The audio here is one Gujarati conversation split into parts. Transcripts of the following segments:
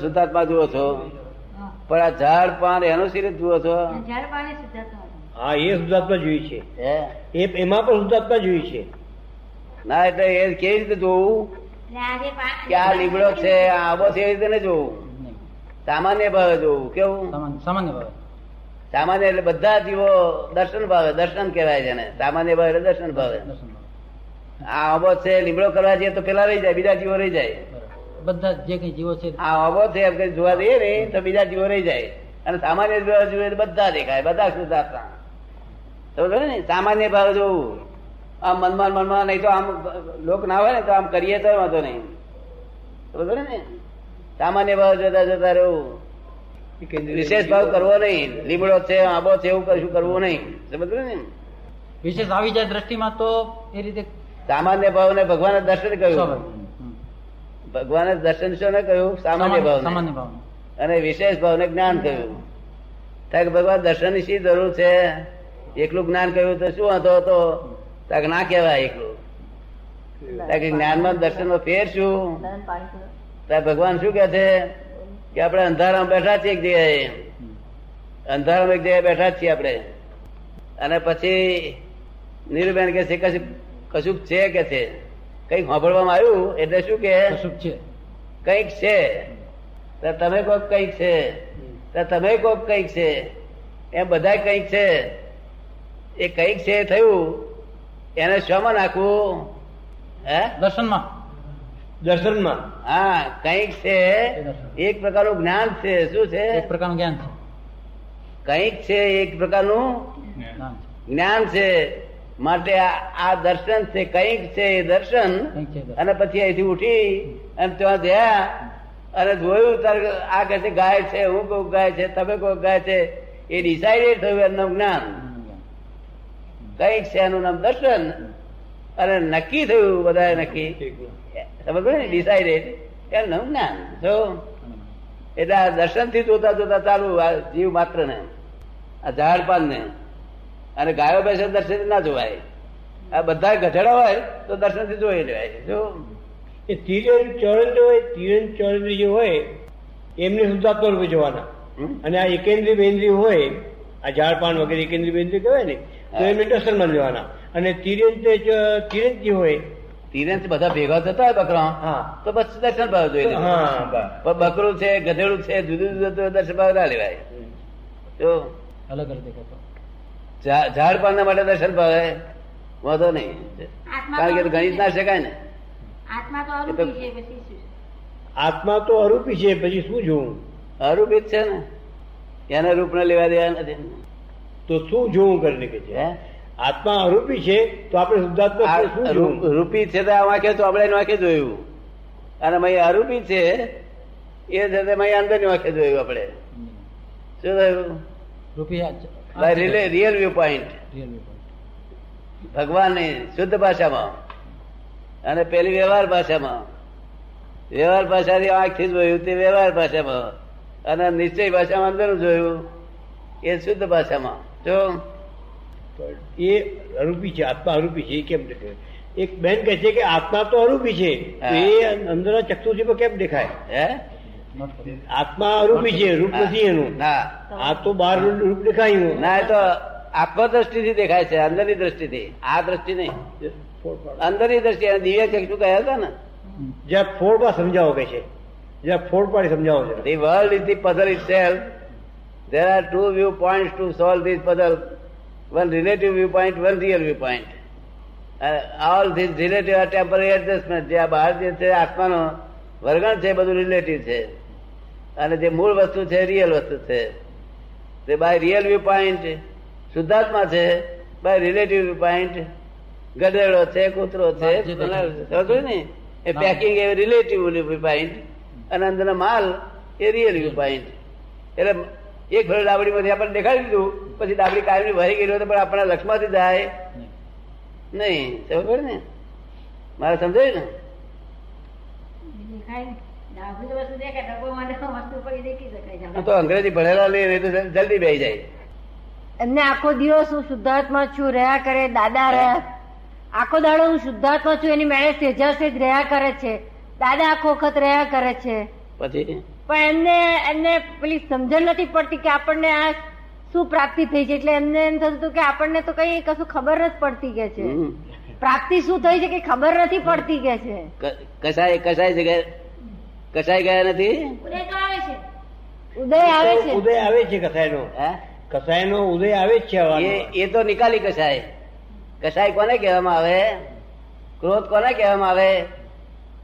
શુદ્ધાત્મા જુઓ છો. પણ આ ઝાડ પાન એનું સિરીજ જુઓ છો. હા એ શુદ્ધાત્મા જોયું છે. એ એમાં પણ શુદ્ધાત્મા જોયું છે. ના એટલે એ કેવી રીતે જોવું? આ કે આ લીમડો છે આ આબો છે એ રીતે ને જોવું? સામાન્ય ભાવે જોવું કેવું? સામાન્ય ભાવે. સામાન્ય એટલે બધા જીવો દર્શન ભાવે દર્શન કહેવાય છે ને સામાન્ય ભાવે એટલે દર્શન ભાવે. દર્શન ભાવે. આ આબો છે લીમડો કરવા જઈએ તો પેલા રહી જાય બીજા જીવો રહી જાય. બધા જે કઈ જીવો છે. આ આબો છે એમ કઈ જોવા દઈએ ને તો બીજા જીવો રહી જાય. અને સામાન્ય ભાવે જોઈએ બધા દેખાય બધા શુદ્ધાત્મા. સમજો ને સામાન્ય ભાવ જોવું આમ મનમાં મનમાં નહીં તો આમ લોક ના હોય ને તો આમ કરીએ તો વાંધો નહીં. સમજો ને સામાન્ય ભાવ જોતા જોતા રહેવું વિશેષ ભાવ કરવો નહીં. લીમડો છે આબો છે એવું કશું કરવું નહીં. સમજ ને. વિશેષ આવી જાય દ્રષ્ટિમાં તો એ રીતે સામાન્ય ભાવ ને ભગવાને દર્શન કહ્યું. ભગવાને દર્શન શું ને કહ્યું સામાન્ય ભાવ અને વિશેષ ભાવને જ્ઞાન કહ્યું કે ભગવાન દર્શનની શી જરૂર છે? એકલું જ્ઞાન કહ્યું તો શું હતો? તો ના કહેવાય એકલું. જ્ઞાનમાં દર્શનમાં ફેર શું? ભગવાન શું કે છે? કે આપણે અંધારામાં બેઠા છીએ એક જગ્યાએ. અંધારામાં એક જગ્યાએ બેઠા છીએ આપણે. અને પછી નીરુબેન કે છે કશું કશુંક છે કે છે? કંઈક સાંભળવામાં આવ્યું? એટલે શું કે? કશુંક છે. કંઈક છે. તો તમે કોક કંઈક છે. તો તમે કોક કંઈક છે. એમ બધા કંઈક છે. એ કંઈક છે થયું. એને શમાં નાખવું? હે? દર્શનમાં. દર્શનમાં. હા કંઈક છે. એક પ્રકારનું જ્ઞાન છે. શું છે? એક પ્રકારનું જ્ઞાન છે. કંઈક છે એક પ્રકારનું જ્ઞાન છે. માટે આ દર્શન છે કંઈક છે એ દર્શન. અને પછી અહીંથી ઉઠી અને ત્યાં ગયા અને જોયું ત્યારે આ કહે છે ગાય છે હું કહું ગાય છે તમે કહો ગાય છે. એ ડિસાઇડેડ થયું એમનું જ્ઞાન. કંઈક છે એનું નામ દર્શન. અને નક્કી થયું બધા નક્કી. સમજ ને ડિસાઇડેડ એમનું નામ જ્ઞાન. જો? એટલે આ દર્શનથી જોતા જોતા ચાલુ આ જીવ માત્ર ને આ ઝાડ પાન ને અને ગાયો બેસે દર્શન ના જોવાય. આ બધા ગધેડા હોય તો દર્શનથી જોઈ લેવાય જો એ તિરન ચરંદ્ર હોય તિરણ ચરણ જે હોય એમને શુદ્ધાત્મા રૂપે જોવાના. અને આ એકેન્દ્રી બેન્દ્રી હોય આ ઝાડપાન વગેરે એકેન્દ્રી બેન્દ્રી કહેવાય ને તો એમને દર્શનમાં લેવાના અને તિરંત તિરંત જે હોય તિરંજ બધા ભેગા થતા હોય બકરા. હા. તો બસ દર્શન ભાવ જોઈ. હા બસ. પણ બકરું છે ગધેડું છે જુદું જુદું દર્શન ભાવ ના લેવાય. જો અલગ અલગ ઝાડ પાનના માટે દર્શન ભાવે વાંધો નહીં. કારણ કે ગણિત ના શકાય ને. આત્મા તો અરૂપી છે પછી શું જોવું તો અરૂપી છે પછી શું જોવું અરૂપિત છે ને. એના રૂપ ને લેવા દેવા નથી. તો શું જોવું કરીને કે છે? હે? આત્મા અરૂપી છે તો આપણે શુદ્ધાત્મા રૂપ- રૂપી છે તો આ વાંખે તો આપણે વાંખે જોયું. અને મય અરૂપી છે એ છે તે મય અંદર વાંખે જોયું આપણે. શું થયું? રૂપિયા રિયલ વ્યૂ પોઈન્ટ ભગવાનની શુદ્ધ ભાષામાં. અને પેલી વ્યવહાર ભાષામાં. વ્યવહાર ભાષાથી આંખથી જોયું તે વ્યવહાર ભાષામાં. અને નિશ્ચય ભાષામાં અંદરનું જોયું એ શુદ્ધ ભાષામાં. જો? એ અરૂપી છે આત્મા અરૂપી છે એ કેમ દેખાય? એક બેન કહે છે કે આત્મા તો અરૂપી છે. તો એ અંદરના ચક્ષુથી કેમ દેખાય? હે? આત્મા અરૂપી છે રૂપ નથી એનું ના આ તો બહાર રૂપ દેખાયું ના એ તો આત્મદ્રષ્ટિથી દેખાય છે અંદરની દ્રષ્ટિથી આ દ્રષ્ટિ નહીં અંદરની દ્રષ્ટિ દિવ્ય ચક્ષુ કહ્યા હતા ને જ્યાં ફોડમાં સમજાવો કે છે જ્યાં ફોડ પાડી સમજાવો છે The world is the puzzle itself. There are two viewpoints to solve this puzzle. One relative viewpoint, one real viewpoint. And all these relative are temporary adjustment. જે આ બહાર જે છે આત્માનો વર્ગણ છે બધું રિલેટિવ છે. અને જે મૂળ વસ્તુ છે રિયલ વસ્તુ છે. તે બાય રિયલ વ્યૂ પોઈન્ટ શુદ્ધાત્મા છે બાય રિલેટિવ વ્યૂ પોઈન્ટ ગધેડો છે કૂતરો છે ને એ પેકિંગ એ રિલેટિવ વ્યૂ પોઈન્ટ અને અંદરનો માલ એ રિયલ વ્યૂ પોઈન્ટ એટલે એક ફળ ડાબડીમાંથી આપણને દેખાડી દીધું પછી ડાબડી કાયમી ભરી ગયેલી હોય તો પણ આપણા લક્ષમાંથી જાય. નહીં. સમજ ને મારે સમજાયું ને દેખાય ને. ડાબી વસ્તુ દેખાય ડબ્બો માટે તો વસ્તુ પડી દેખી શકાય. છે હું તો અંગ્રેજી ભણેલા તો જલ્દી બેસી જાય. એમને આખો દિવસ હું શુદ્ધાત્મા છું રહ્યા કરે દાદા રહ્યા. આખો દાડો હું શુદ્ધાત્મા છું એની મેળે સેજા જ રહ્યા કરે છે. દાદા આખો વખત રહ્યા કરે છે. પછી? પણ એમને એમને પેલી સમજણ નથી પડતી કે આપણને આ શું પ્રાપ્તિ થઈ છે. એટલે એમને એમ થતું હતું કે આપણને તો કઈ કશું ખબર નથી પડતી કે છે. પ્રાપ્તિ શું થઈ છે કે ખબર નથી પડતી કે છે? કસાય કસાય જગ્યાએ કસાય ગયા નથી? ઉદય આવે છે. ઉદય આવે છે. કસાયનો હે? કસાયનો ઉદય આવે જ છે એ તો નિકાલી કસાય કસાય કોને કહેવામાં આવે? ક્રોધ કોને કહેવામાં આવે?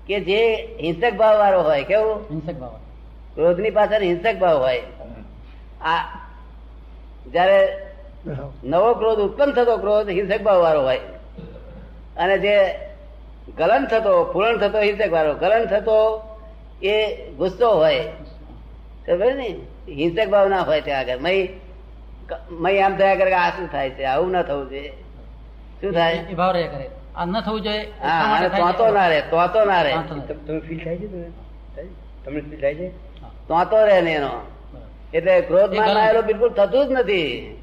કે જે હિંસક ભાવ વાળો હોય કેવું? હિંસક ભાવ. ક્રોધની પાછળ હિંસક ભાવ હોય. આ જયારે નવો ક્રોધ ઉત્પન્ન થતો ક્રોધ હિંસક ભાવ વાળો હોય. અને જે ગલન થતો પૂરણ થતો હિંસક વાળો. ગલન થતો એ ગુસ્સો હોય. ખબર ને? હિંસક ભાવ ના હોય ત્યાં આગળ. મય મય આમ થયા કરે કે આ શું થાય છે? આવું ના થવું જોઈએ. શું થાય? એ ભાવ રહ્યા કરે. આ ન થવું જોઈએ હા અને થાય તો ના રહે તો ના રહે. તમે ફીલ થાય છે? તમને ફીલ થાય છે? તો રહે ને એનો. એટલે ક્રોધ એ માં આવેલો બિલકુલ થતું જ નથી.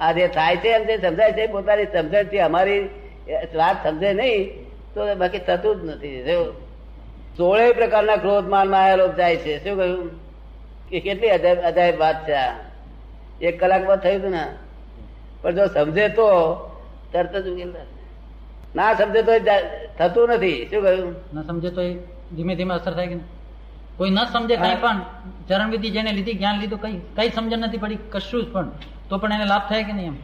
આ જે થાય છે એમ તે સમજાય છે પોતાની સમજણથી અમારી વાત સમજે નહીં તો બાકી થતું જ નથી. સોળે પ્રકારના ક્રોધ માનમાં આવેલો જાય છે. શું કહ્યું? કે કેટલી અજાયબ વાત છે આ. એક કલાકમાં થયું હતું ને? પણ જો સમજે તો તરત જ ઉકેલ ના સમજે તો થતું નથી. શું કહ્યું? ન સમજે તો એ ધીમે ધીમે અસર થાય કે? કોઈ ન સમજે કઈ પણ ચરણ વિધિ જેને લીધી જ્ઞાન લીધું કઈ કઈ સમજણ નથી પડી કશું જ પણ. તો પણ એને લાભ થાય કે નહીં એમ?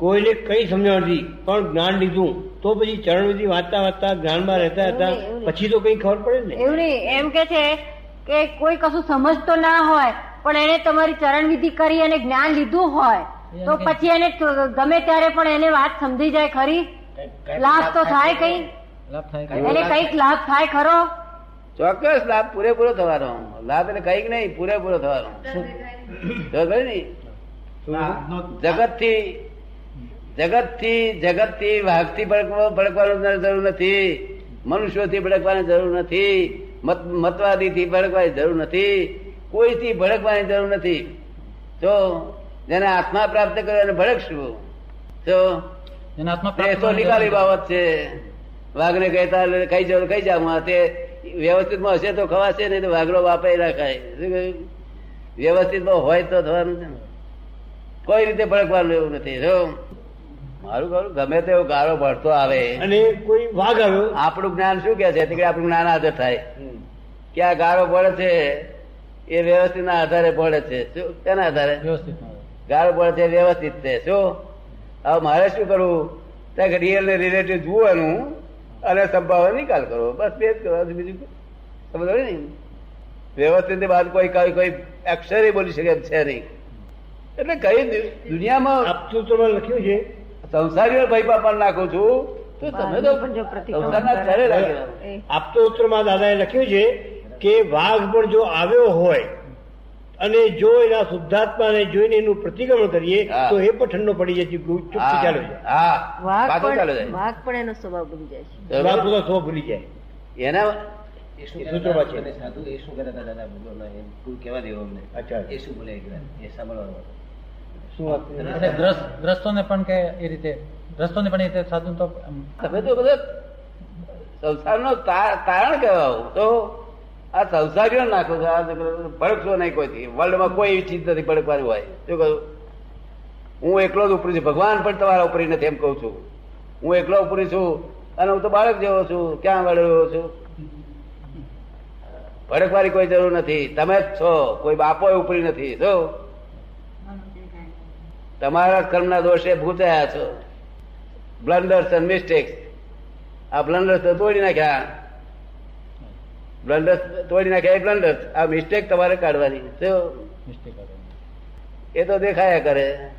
કોઈને કઈ સમજણ નથી. પણ જ્ઞાન લીધું તો પછી ચરણવિધિ વાંચતા વાંચતા જ્ઞાનમાં રહેતા હતા પછી તો કઈ ખબર પડે ને એવું નહીં. એમ કે છે કે કોઈ કશું સમજતો ના હોય પણ એને તમારી ચરણ વિધિ કરી અને જ્ઞાન લીધું હોય તો પછી એને ગમે ત્યારે પણ એને વાત સમજી જાય ખરી. લાભ તો થાય કઈ. લાભ થાય કે એને કંઈક લાભ થાય ખરો. ચોક્કસ લાભ પૂરેપૂરો થવાનો. લાભ એટલે કંઈક નહીં પૂરેપૂરો થવાનો. જગતથી જગતથી જગતથી વાઘથી ભડકવાની જરૂર નથી. મનુષ્યો થી ભડકવાની જરૂર નથી. મત મતવાદી થી ભડકવાની જરૂર નથી. કોઈ થી ભડકવાની જરૂર નથી. જો જેને આત્મા પ્રાપ્ત કર્યો એને ભડકશું. પ્રાપ્ત તો નિકાલી બાબત છે. વાઘને કહેતા કઈ જાવ કઈ જાવ તે વ્યવસ્થિતમાં હશે તો ખવાશે નહીં તો વાઘરો વાપરી રાખાય. શું કહ્યું? વ્યવસ્થિતમાં હોય તો થવાનું છે કોઈ રીતે ભડકવાનું એવું નથી. મારું ખરું ગમે તેવો ગાળો ભરતો આવે. અને કોઈ વાઘ આવ્યો? આપણું જ્ઞાન શું કે છે? કે આપણું જ્ઞાન આદર થાય. કે આ ગાળો પડે છે એ વ્યવસ્થિત ના આધારે પડે છે. શું? તેના આધારે? ગાળો પડે છે વ્યવસ્થિત છે. શું? હવે મારે શું કરવું? ત્યાં રિયલ ને રિલેટિવ જોવાનું અને સંભાવે નિકાલ કરવો. બસ બે જ કરવાનું બીજું સમજ ને? વ્યવસ્થિત બાદ કોઈ કોઈ કોઈ અક્ષરે બોલી શકે છે નહીં. એટલે કઈ દુનિયામાં આપતું આપતૂતમાં લખ્યું છે સંસારીઓ ભાઈ પણ નાખું છું તો તમે તો સંસારના છેડે લાગી રહો. એ દાદાએ લખ્યું છે કે વાઘ પણ જો આવ્યો હોય અને જો એના શુદ્ધાત્માને જોઈને એનું પ્રતિક્રમણ કરીએ તો એ પણ ઠંડો પડી જાય ચાલુ જાય વાઘ પણ એનો સ્વભાવ ભૂલી જાય છે વાઘ? બધા ભૂલી જાય એના એ શું સાધુ એ શું કહેતા દાદા ભગવાનના? એમ કેવા દેવો અમને. અચ્છા. એ શું બોલે એકલા? એ સાંભળવાનું. શું એટલે ગ્રસ્તોને પણ કે એ રીતે ગ્રસ્તોને પણ એ રીતે સાધુ તો તમે તો બધા સંસારનો કારણ તારણ કહેવાય તો આ સંસારીઓ નાખો છો આ ભડકશો નહીં કોઈથી. વર્લ્ડમાં કોઈ એવી ચીજ નથી ભડકવાની હોય. શું કહું? હું એકલો જ ઉપરી છું. ભગવાન પણ તમારા ઉપરી નથી એમ કહું છું. હું એકલો ઉપરી છું અને હું તો બાળક જેવો છું. ક્યાં વળેલો છું? ભડકવાની કોઈ જરૂર નથી. તમે જ છો. કોઈ બાપો ઉપરી નથી. જો તમારા કર્મના દોષે ભૂચાયા છો. બ્લન્ડર્સ એન્ડ મિસ્ટેક્સ આ બ્લન્ડર્સ તો તોડી નાખ્યા. બ્લન્ડર્સ તોડી નાખ્યા એ બ્લન્ડર્સ આ મિસ્ટેક તમારે કાઢવાની. એ તો દેખાયા કરે.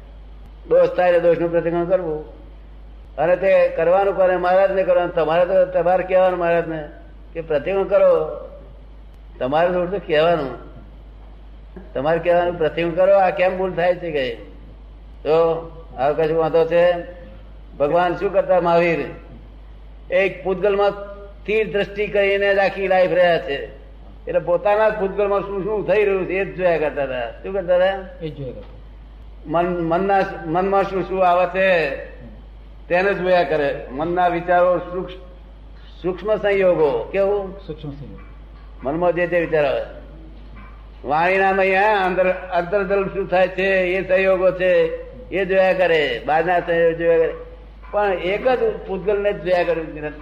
દોષ થાય દોષનું પ્રતિક્રમણ કરવું. અને તે કરવાનું કરે મહારાજ ને કરવાનું. તમારે તો તમારે કહેવાનું મહારાજ ને કે પ્રતિક્રમણ કરો. તમારે થોડું તો કહેવાનું. તમારે કહેવાનું પ્રતિક્રમણ કરો. આ કેમ ભૂલ થાય છે કે? તો આ કશું વાંધો છે? ભગવાન શું કરતા મહાવીર? એક પૂતગલમાં તીર દ્રષ્ટિ કરીને જ આખી લાઈફ રહ્યા છે. એટલે પોતાના જ પૂતગલમાં શું શું થઈ રહ્યું છે એ જ જોયા કરતા હતા. શું કરતા હતા? એ જ જોયા કરતા. મન મનના મનમાં શું શું આવે છે? તેને જોયા કરે. મનના વિચારો સૂક્ષ્મ સંયોગો. કેવું? સૂક્ષ્મ સંયોગ. મનમાં જે તે વિચાર આવે. વાણીનામ અહીંયા અંદર અંતરદલ શું થાય છે, એ સહયોગો છે, એ જોયા કરે બહારના સહયોગ જોયા કરે. પણ એક જ પૂતગલને જ જોયા કર્યું